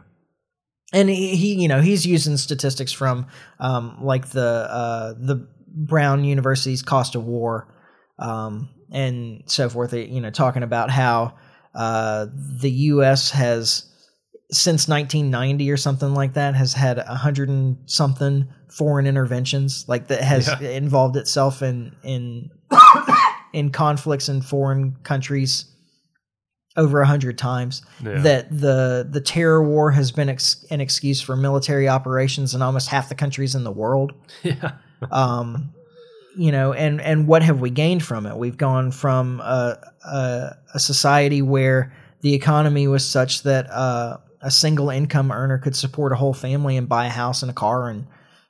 And he, he you know, he's using statistics from um, like the uh, the Brown University's cost of war um, and so forth. You know, talking about how uh, the U.S. has since 1990 or something like that has had a hundred and something foreign interventions like that has Yeah. involved itself in in in conflicts in foreign countries over a hundred times yeah. that the the terror war has been ex- an excuse for military operations in almost half the countries in the world yeah, um, you know, and and what have we gained from it? We've gone from a a, a society where the economy was such that uh, a single income earner could support a whole family and buy a house and a car and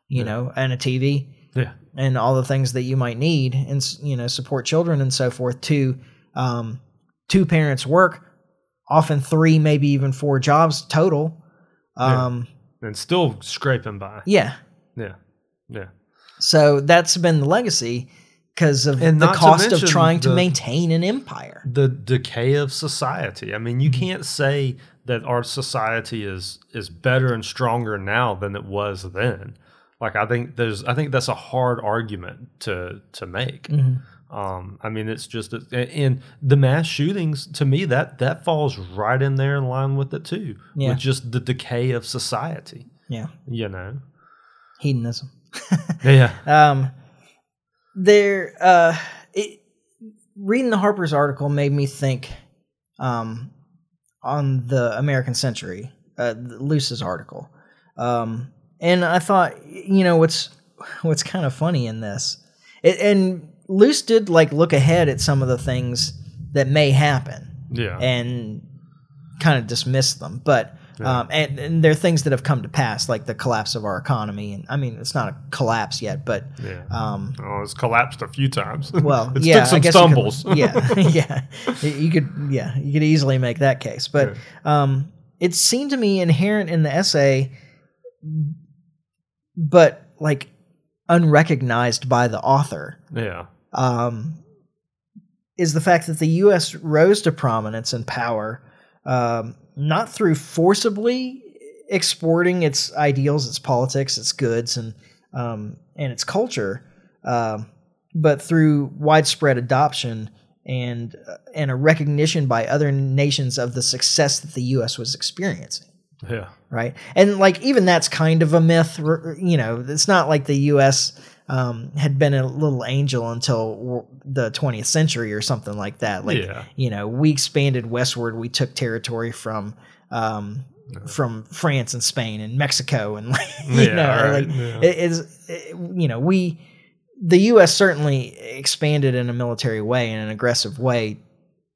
you Yeah. know and a TV yeah, and all the things that you might need and you know support children and so forth. To um, two parents work, often three, maybe even four jobs total. Yeah. Um, and still scraping by. yeah. Yeah, yeah. So that's been the legacy because of And the to cost of trying to maintain an empire. the decay of society. I mean, you Mm-hmm. can't say that our society is is better and stronger now than it was then. Like I think there's I think that's a hard argument to to make. Mm-hmm. Um, I mean, it's just and the mass shootings to me that that falls right in there in line with it too. Yeah. With just the decay of society. Yeah, You know. hedonism. Yeah. Um, there, uh, it, reading the Harper's article made me think, um, on the American Century, uh, Luce's article, um, and I thought, you know, what's what's kind of funny in this, it, and Luce did like look ahead at some of the things that may happen. Yeah. and kind of dismiss them. But Um, and, and there are things that have come to pass, like the collapse of our economy. And I mean, it's not a collapse yet, but Yeah. um, oh, it's collapsed a few times. well, it's yeah, took some I guess you could- stumbles. yeah, yeah, you could, yeah, you could easily make that case. But um, it seemed to me inherent in the essay, but like unrecognized by the author, yeah. um, is the fact that the U.S. rose to prominence and power um, not through forcibly exporting its ideals, its politics, its goods, and um, and its culture, um, but through widespread adoption and uh, and a recognition by other nations of the success that the U.S. was experiencing Yeah. right? And like even that's kind of a myth. You know, it's not like the U.S. Um, had been a little angel until the 20th century or something like that. Like Yeah. you know, we expanded westward. We took territory from um, from France and Spain and Mexico and like, you Yeah, know, right, like yeah. it is it- you know we the U.S. certainly expanded in a military way in an aggressive way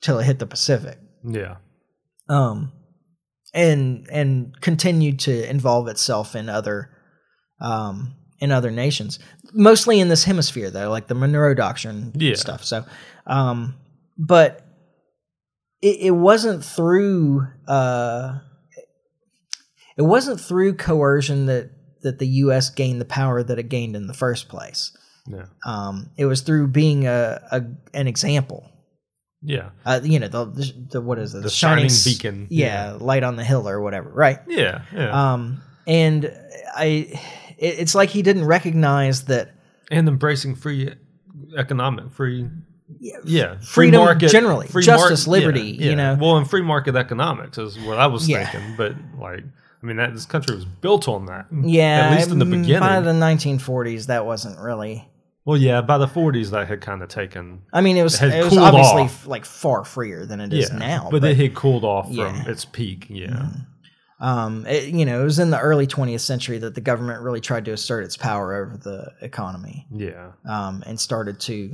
till it hit the Pacific Yeah. um, and and continued to involve itself in other um, in other nations, mostly in this hemisphere though, like the Monroe Doctrine Yeah. stuff. So, um, but it, it wasn't through uh, it wasn't through coercion that that the U.S. gained the power that it gained in the first place. Yeah. Um, it was through being a, a an example. Yeah. Uh, you know the, the, the what is it? The shining s- beacon. Yeah, light on the hill or whatever, right? Yeah. Yeah. Um, and I, it, it's like he didn't recognize that and embracing free economic free yeah free market generally, free justice, yeah, liberty, yeah. you know? well and free market economics is what i was Yeah. thinking but like i mean that this country was built on that yeah, at least in the mm, beginning By the 1940s, that wasn't really. well yeah by the 40s that had kind of taken I mean, it was It it was obviously off. like far freer than it is yeah now. but, it had cooled off Yeah. from its peak yeah um, it, you know, it was in the early 20th century that the government really tried to assert its power over the economy, yeah um, and started to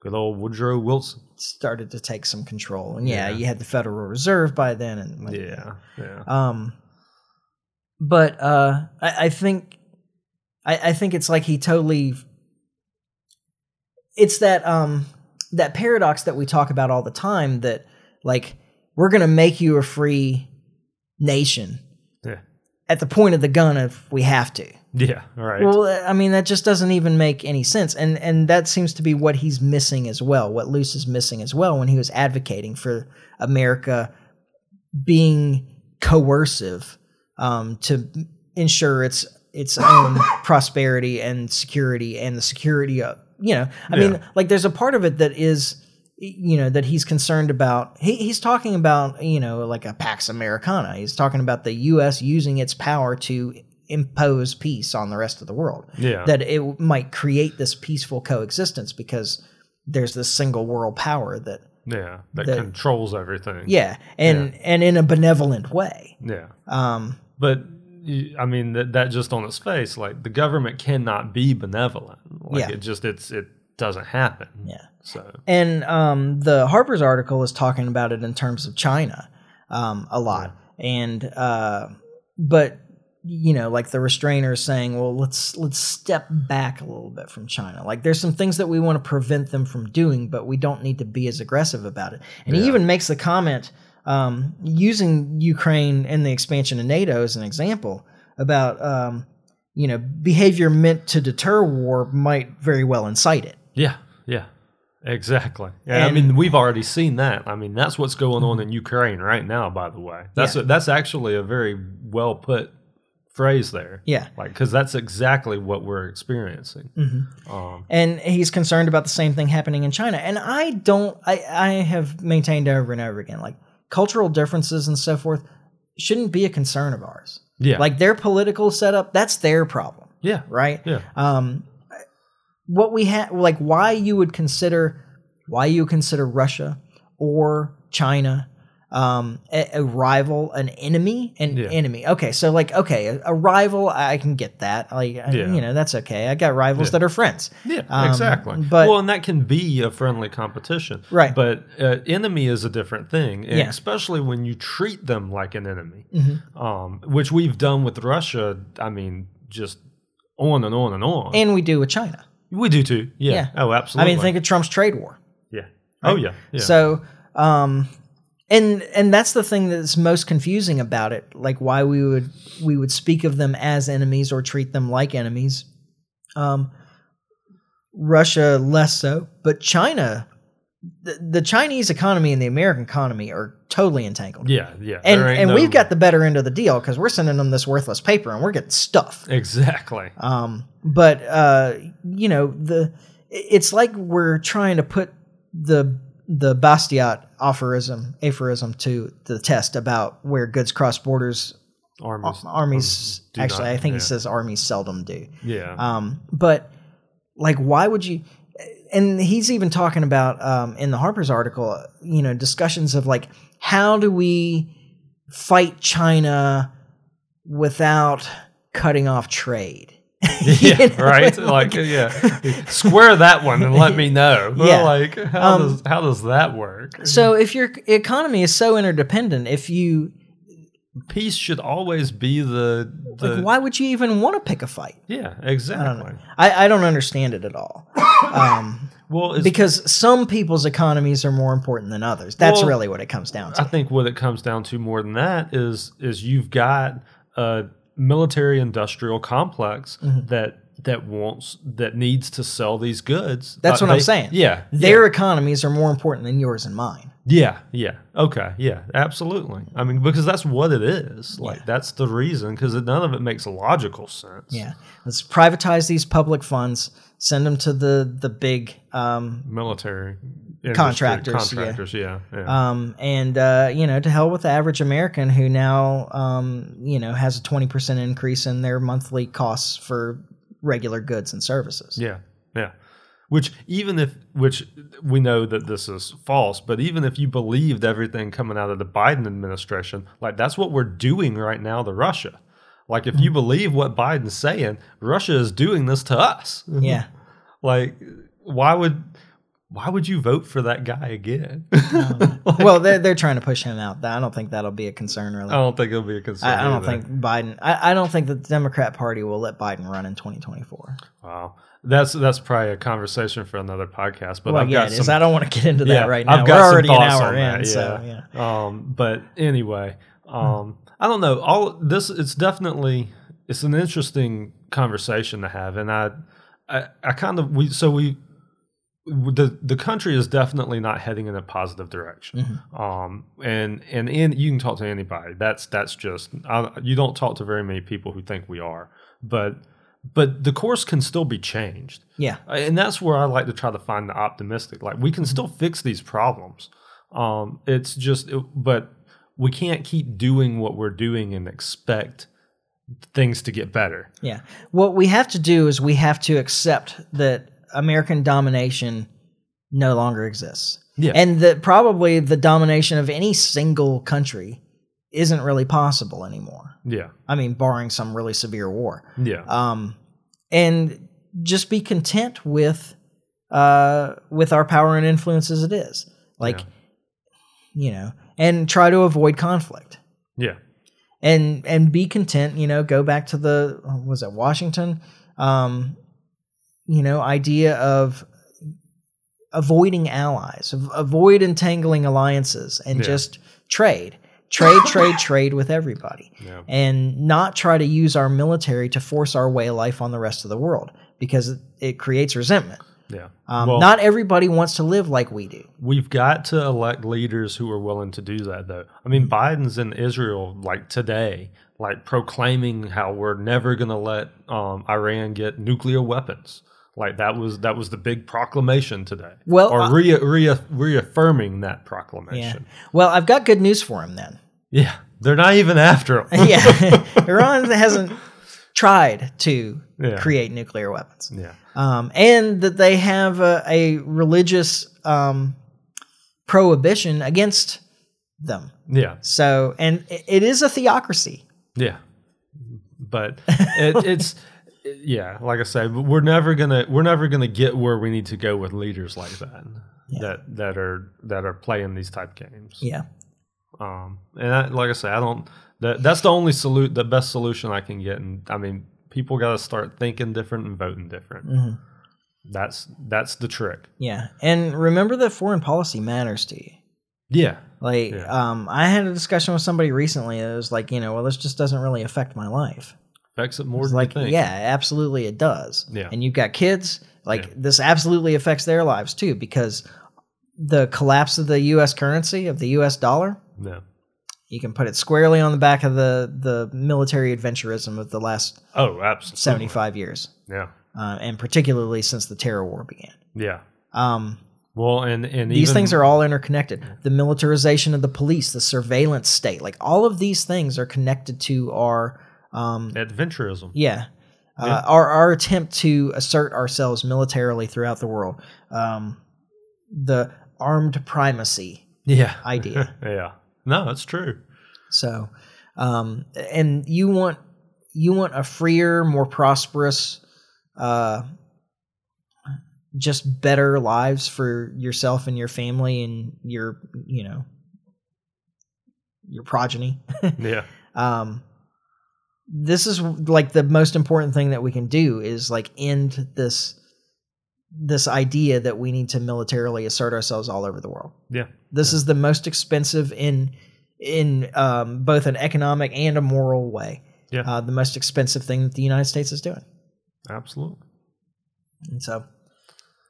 good old woodrow wilson started to take some control. And yeah, Yeah. you had the Federal Reserve by then, and like, yeah yeah Um, but uh, I, I think I, I think it's like he totally. It's that um that paradox that we talk about all the time that like we're gonna make you a free nation yeah at the point of the gun if we have to. yeah right. Well, I mean that just doesn't even make any sense, and and that seems to be what he's missing as well. What Luce is missing as well when he was advocating for America being coercive um, to ensure its its own prosperity and security and the security of you know. I mean, like there's a part of it that is you know that he's concerned about he, he's talking about you know like a pax americana. He's talking about the us using its power to impose peace on the rest of the world. Yeah. That it might create this peaceful coexistence because there's this single world power that yeah that the- controls everything. Yeah and and in a benevolent way. Yeah. Um But I mean that that just on its face, like the government cannot be benevolent. Like Yeah. it just it's it doesn't happen. yeah. So. And um the harper's article is talking about it in terms of china um a lot. And uh but you know like the restrainer is saying well let's let's step back a little bit from china. Like there's some things that we want to prevent them from doing but we don't need to be as aggressive about it. And he even makes the comment um, using ukraine and the expansion of nato as an example about um, you know behavior meant to deter war might very well incite it yeah, yeah, exactly. Yeah, I mean we've already seen that. I mean that's what's going on in Ukraine right now. By the way, that's Yeah. a, that's actually a very well put phrase there. yeah Like because that's exactly what we're experiencing. hmm Um, and he's concerned about the same thing happening in China. And I don't. I I have maintained over and over again, like cultural differences and so forth, shouldn't be a concern of ours. yeah, Like their political setup, that's their problem, yeah, right? yeah, Um, what we have, like, why you would consider, why you consider Russia or China um, a, a rival, an enemy, an Yeah. enemy. Okay, so like, okay, a, a rival, I can get that. Like, I- Yeah. you know, that's okay. I got rivals Yeah. that are friends. Yeah, Um, exactly. but- well, and that can be a friendly competition, Right. But uh, enemy is a different thing, Yeah. Mm-hmm. especially when you treat them like an enemy, um, which we've done with Russia. I mean, just on and on and on. And we do with China. We do too. Yeah. Yeah. Oh, absolutely. I mean, think of Trump's trade war. yeah. Oh yeah. Yeah. So, um, and and that's the thing that's most confusing about it. Like why we would we would speak of them as enemies or treat them like enemies. Um, Russia less so, but China, the, the Chinese economy and the American economy are totally entangled. yeah. Yeah. And and no- we've got the better end of the deal because we're sending them this worthless paper and we're getting stuff. exactly. Um, but uh, you know, the it's like we're trying to put the the Bastiat aphorism aphorism to the test about where goods cross borders. Armies. Armies, do actually, not- I think yeah. he says armies seldom do. Yeah. Um, but like, why would you? And he's even talking about um, in the Harper's article, you know, discussions of like how do we fight China without cutting off trade? yeah. Know? Right. Like yeah. Square that one and let me know. Yeah. Like how Um, does how does that work? So if your economy is so interdependent, if you Peace should always be the the like, why would you even want to pick a fight? yeah I exactly. don't know. I, I don't understand it at all. Um, Well, it's, because some people's economies are more important than others. That's Well, really what it comes down to. I think what it comes down to more than that is is you've got a military industrial complex Mm-hmm. that that wants that needs to sell these goods. That's Uh, what I'm saying. Yeah, Their yeah, economies are more important than yours and mine. yeah, yeah. Okay, yeah, absolutely. I mean, because that's what it is. Like Yeah. that's the reason. Because none of it makes logical sense. Yeah, let's privatize these public funds, send them to the the big, um, military industry- Contractors, yeah. contractors. Yeah, yeah. um, and uh, you know, to hell with the average American who now, um, you know, has a twenty percent increase in their monthly costs for regular goods and services. Yeah, yeah. Which even if which we know that this is false, but even if you believed everything coming out of the Biden administration, like that's what we're doing right now to Russia. Like if you mm-hmm. believe what Biden's saying, Russia is doing this to us. Yeah. Like why would why would you vote for that guy again? well, they're they're trying to push him out. I don't think that'll be a concern really. I don't think it'll be a concern. I, I don't think Biden. I, I don't think that the Democrat Party will let Biden run in 2024. Wow. That's that's probably a conversation for another podcast. But Well, I've yeah, got it is. some I don't want to get into that right now. I've We're got some already an hour in, that, so yeah. yeah. Um, but anyway, um, I don't know. All this it's definitely it's an interesting conversation to have, and I, I, I kind of we so we the the country is definitely not heading in a positive direction. Mm-hmm. Um, and and in, you can talk to anybody. That's that's just I, you don't talk to very many people who think we are, but but the course can still be changed. Yeah. And that's where I like to try to find the optimistic. Like we can still fix these problems. Um, it's just, but we can't keep doing what we're doing and expect things to get better. Yeah. What we have to do is we have to accept that American domination no longer exists. Yeah. And that probably the domination of any single country isn't really possible anymore. Yeah. I mean, barring some really severe war. Yeah. Um, and just be content with uh, with our power and influence as it is. Like, Yeah. you know, and try to avoid conflict. yeah. and and be content you know go back to the was it washington um you know idea of avoiding allies av- avoid entangling alliances and Yeah. just trade trade trade trade with everybody Yeah. and not try to use our military to force our way of life on the rest of the world because it, it creates resentment Yeah. um, Well- not everybody wants to live like we do We've got to elect leaders who are willing to do that, though. I mean, Biden's in Israel like today, like proclaiming how we're never going to let um, Iran get nuclear weapons. Like that was that was the big proclamation today. Well, or I- rea- rea- reaffirming that yeah proclamation. well i've got good news for him then Yeah. they're not even after him. yeah, Iran hasn't tried to Yeah. create nuclear weapons, yeah, um, and that they have a, a religious um, prohibition against them. Yeah. So, and it, it is a theocracy. Yeah. But it, it's yeah, like I said, we're never gonna we're never gonna get where we need to go with leaders like that that that are that are playing these type games. Yeah. Um, and I, like I said, I don't. That that's the only salute, the best solution I can get. And I mean, people got to start thinking different and voting different. Mm-hmm. That's that's the trick. Yeah. And remember that foreign policy matters to you. Yeah. Like, Yeah. um, I had a discussion with somebody recently that was like, you know, well, this just doesn't really affect my life. Affects it more It's than like, you think. yeah, absolutely it does. Yeah. And you've got kids, like Yeah. this absolutely affects their lives too, because the collapse of the US currency, of the US dollar, Yeah. you can put it squarely on the back of the, the military adventurism of the last Oh, absolutely. 75 years, Yeah. uh, and particularly since the terror war began. Yeah. Um, Well, and and these even, things are all interconnected. The militarization of the police, the surveillance state, like all of these things are connected to our, um, adventurism. yeah, uh, Yeah. our our attempt to assert ourselves militarily throughout the world. Um, the armed primacy Yeah. idea. yeah. No, that's true. so, um, and you want you want a freer, more prosperous, uh, just better lives for yourself and your family and your you know your progeny. Yeah. um, this is like the most important thing that we can do is like end this this idea that we need to militarily assert ourselves all over the world. Yeah. This is the most expensive in in um, both an economic and a moral way. Yeah. Uh, the most expensive thing that the United States is doing. Absolutely. And so,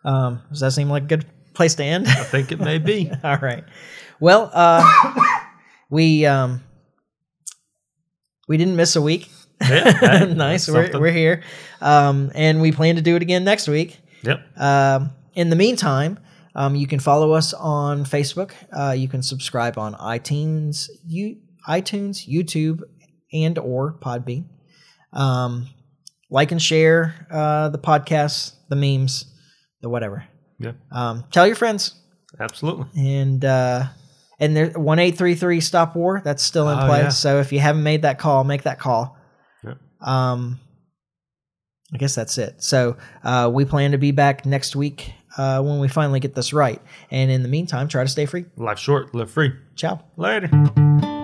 um, does that seem like a good place to end? I think it may be. All right. Well, uh, we um, we didn't miss a week. Yeah. nice. We're, something. we're here, um, and we plan to do it again next week. Yep. Um, in the meantime, um, you can follow us on Facebook. Uh, you can subscribe on iTunes, you, iTunes, YouTube, and or Podbean. Um, like and share uh, the podcasts, the memes, the whatever. Yeah. Um, tell your friends, Absolutely. and uh, and there one eight three three stop war that's still in Oh, place. yeah. So if you haven't made that call, make that call. Yep. Um, I guess that's it. So uh, we plan to be back next week uh, when we finally get this right. And in the meantime, try to stay free. Life short, live free. Ciao. Later.